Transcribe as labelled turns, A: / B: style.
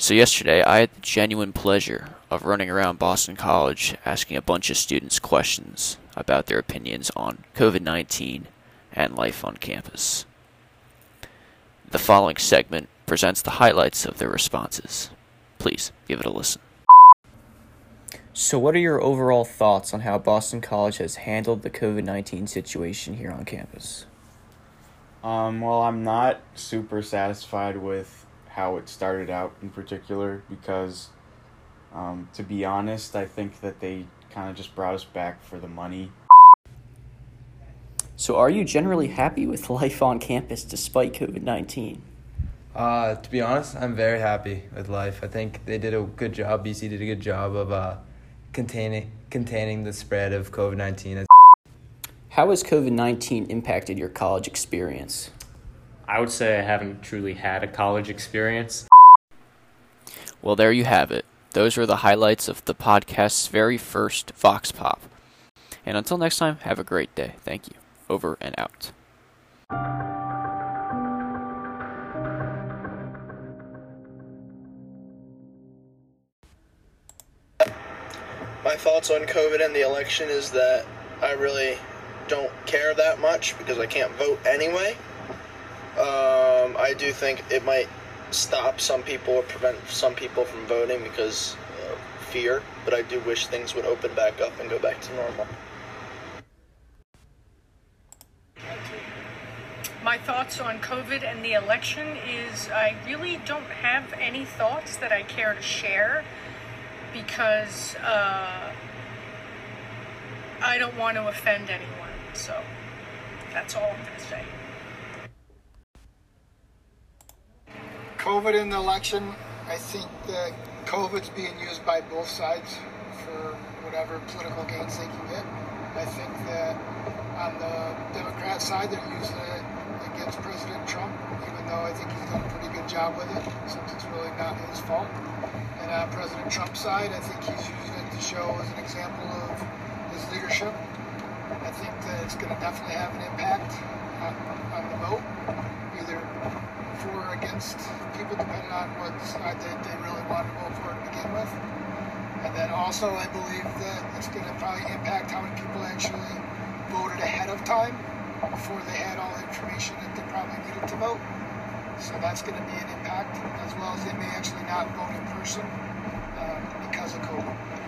A: So, yesterday I had the genuine pleasure of running around Boston College asking a bunch of students questions about their opinions on COVID 19 and life on campus. The following segment presents the highlights of their responses. Please give it a listen. So, what are your overall thoughts on how Boston College has handled the COVID 19 situation here on campus?
B: Um, well, I'm not super satisfied with how it started out in particular because, um, to be honest, I think that they kind of just brought us back for the money.
A: So, are you generally happy with life on campus despite COVID 19?
C: Uh, to be honest, I'm very happy with life. I think they did a good job. BC did a good job of uh, containing containing the spread of COVID nineteen.
A: How has COVID nineteen impacted your college experience?
D: I would say I haven't truly had a college experience.
A: Well, there you have it. Those were the highlights of the podcast's very first Vox Pop. And until next time, have a great day. Thank you. Over and out.
E: my thoughts on COVID and the election is that I really don't care that much because I can't vote anyway. Um, I do think it might stop some people or prevent some people from voting because of fear, but I do wish things would open back up and go back to normal.
F: My thoughts on COVID and the election is I really don't have any thoughts that I care to share because uh, I don't want to offend anyone. So that's all I'm going to say.
G: COVID in the election, I think that COVID's being used by both sides for whatever political gains they can get. I think that on the Democrat side, they're using it against President Trump, even though I think he's done a pretty good job with it, since it's really not his fault. And on President Trump's side, I think he's using it to show as an example of his leadership. I think that it's going to definitely have an impact on, on the vote, either for or against people, depending on what side they, they really want to vote for to begin with. And then also, I believe that it's going to probably impact how many people actually voted ahead of time before they had all the information that they probably needed to vote. So that's going to be an impact, as well as they may actually not vote in person um, because of COVID.